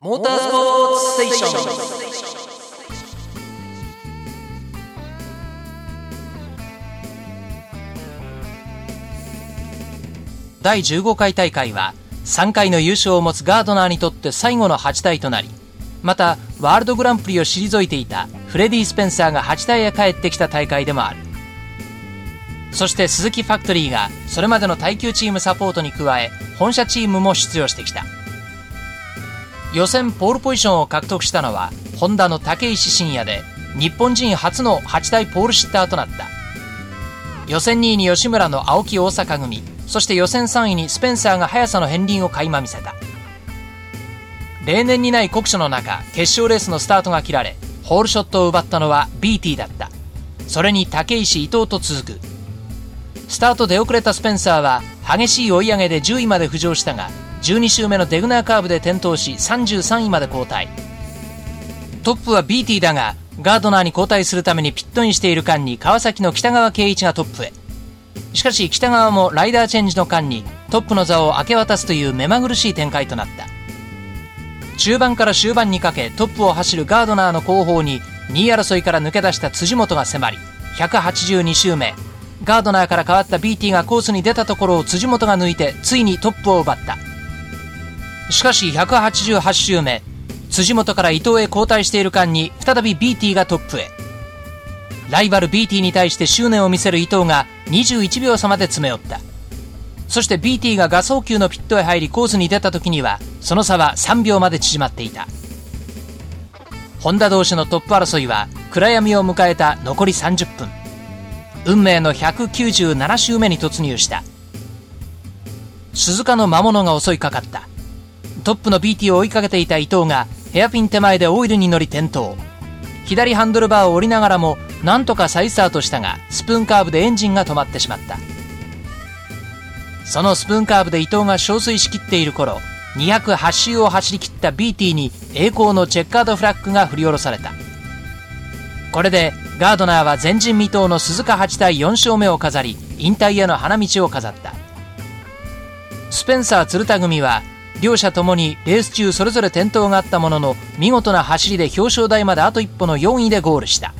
モータースポーツステーション。第15回大会は3回の優勝を持つガードナーにとって最後の8体となりまたワールドグランプリを退いていたフレディ・スペンサーが8体へ帰ってきた大会でもある。そして鈴木ファクトリーがそれまでの耐久チームサポートに加え本社チームも出場してきた。予選ポールポジションを獲得したのはホンダの竹石真也で日本人初の8台ポールシッターとなった。予選2位に吉村の青木大阪組そして予選3位にスペンサーが速さの片鱗を垣間見せた。例年にない酷暑の中決勝レースのスタートが切られホールショットを奪ったのは BT だった。それに竹石伊藤と続く。スタート出遅れたスペンサーは激しい追い上げで10位まで浮上したが12周目のデグナーカーブで転倒し33位まで後退トップは BT だがガードナーに交代するためにピットインしている間にカワサキの北川圭一がトップへ。しかし北川もライダーチェンジの間にトップの座を明け渡すという目まぐるしい展開となった。中盤から終盤にかけトップを走るガードナーの後方に2位争いから抜け出した辻元が迫り182周目。ガードナーから変わった BT がコースに出たところを辻元が抜いてついにトップを奪った。しかし188周目辻元から伊藤へ交代している間に再び BT がトップへ。ライバル BT に対して執念を見せる伊藤が21秒差まで詰め寄った。そして BT が画送球のピットへ入りコースに出た時にはその差は3秒まで縮まっていた。ホンダ同士のトップ争いは暗闇を迎えた残り30分。運命の197周目に突入した。鈴鹿の魔物が襲いかかった。トップの BT を追いかけていた伊藤がヘアピン手前でオイルに乗り転倒。左ハンドルバーを降りながらもなんとか再スタートしたがスプーンカーブでエンジンが止まってしまった。そのスプーンカーブで伊藤が憔悴しきっている頃208周を走り切った BT に栄光のチェッカードフラッグが振り下ろされた。これでガードナーは前人未到の鈴鹿8対4勝目を飾り引退への花道を飾った。スペンサー鶴田組は両者ともにレース中それぞれ転倒があったものの見事な走りで表彰台まであと一歩の4位でゴールした。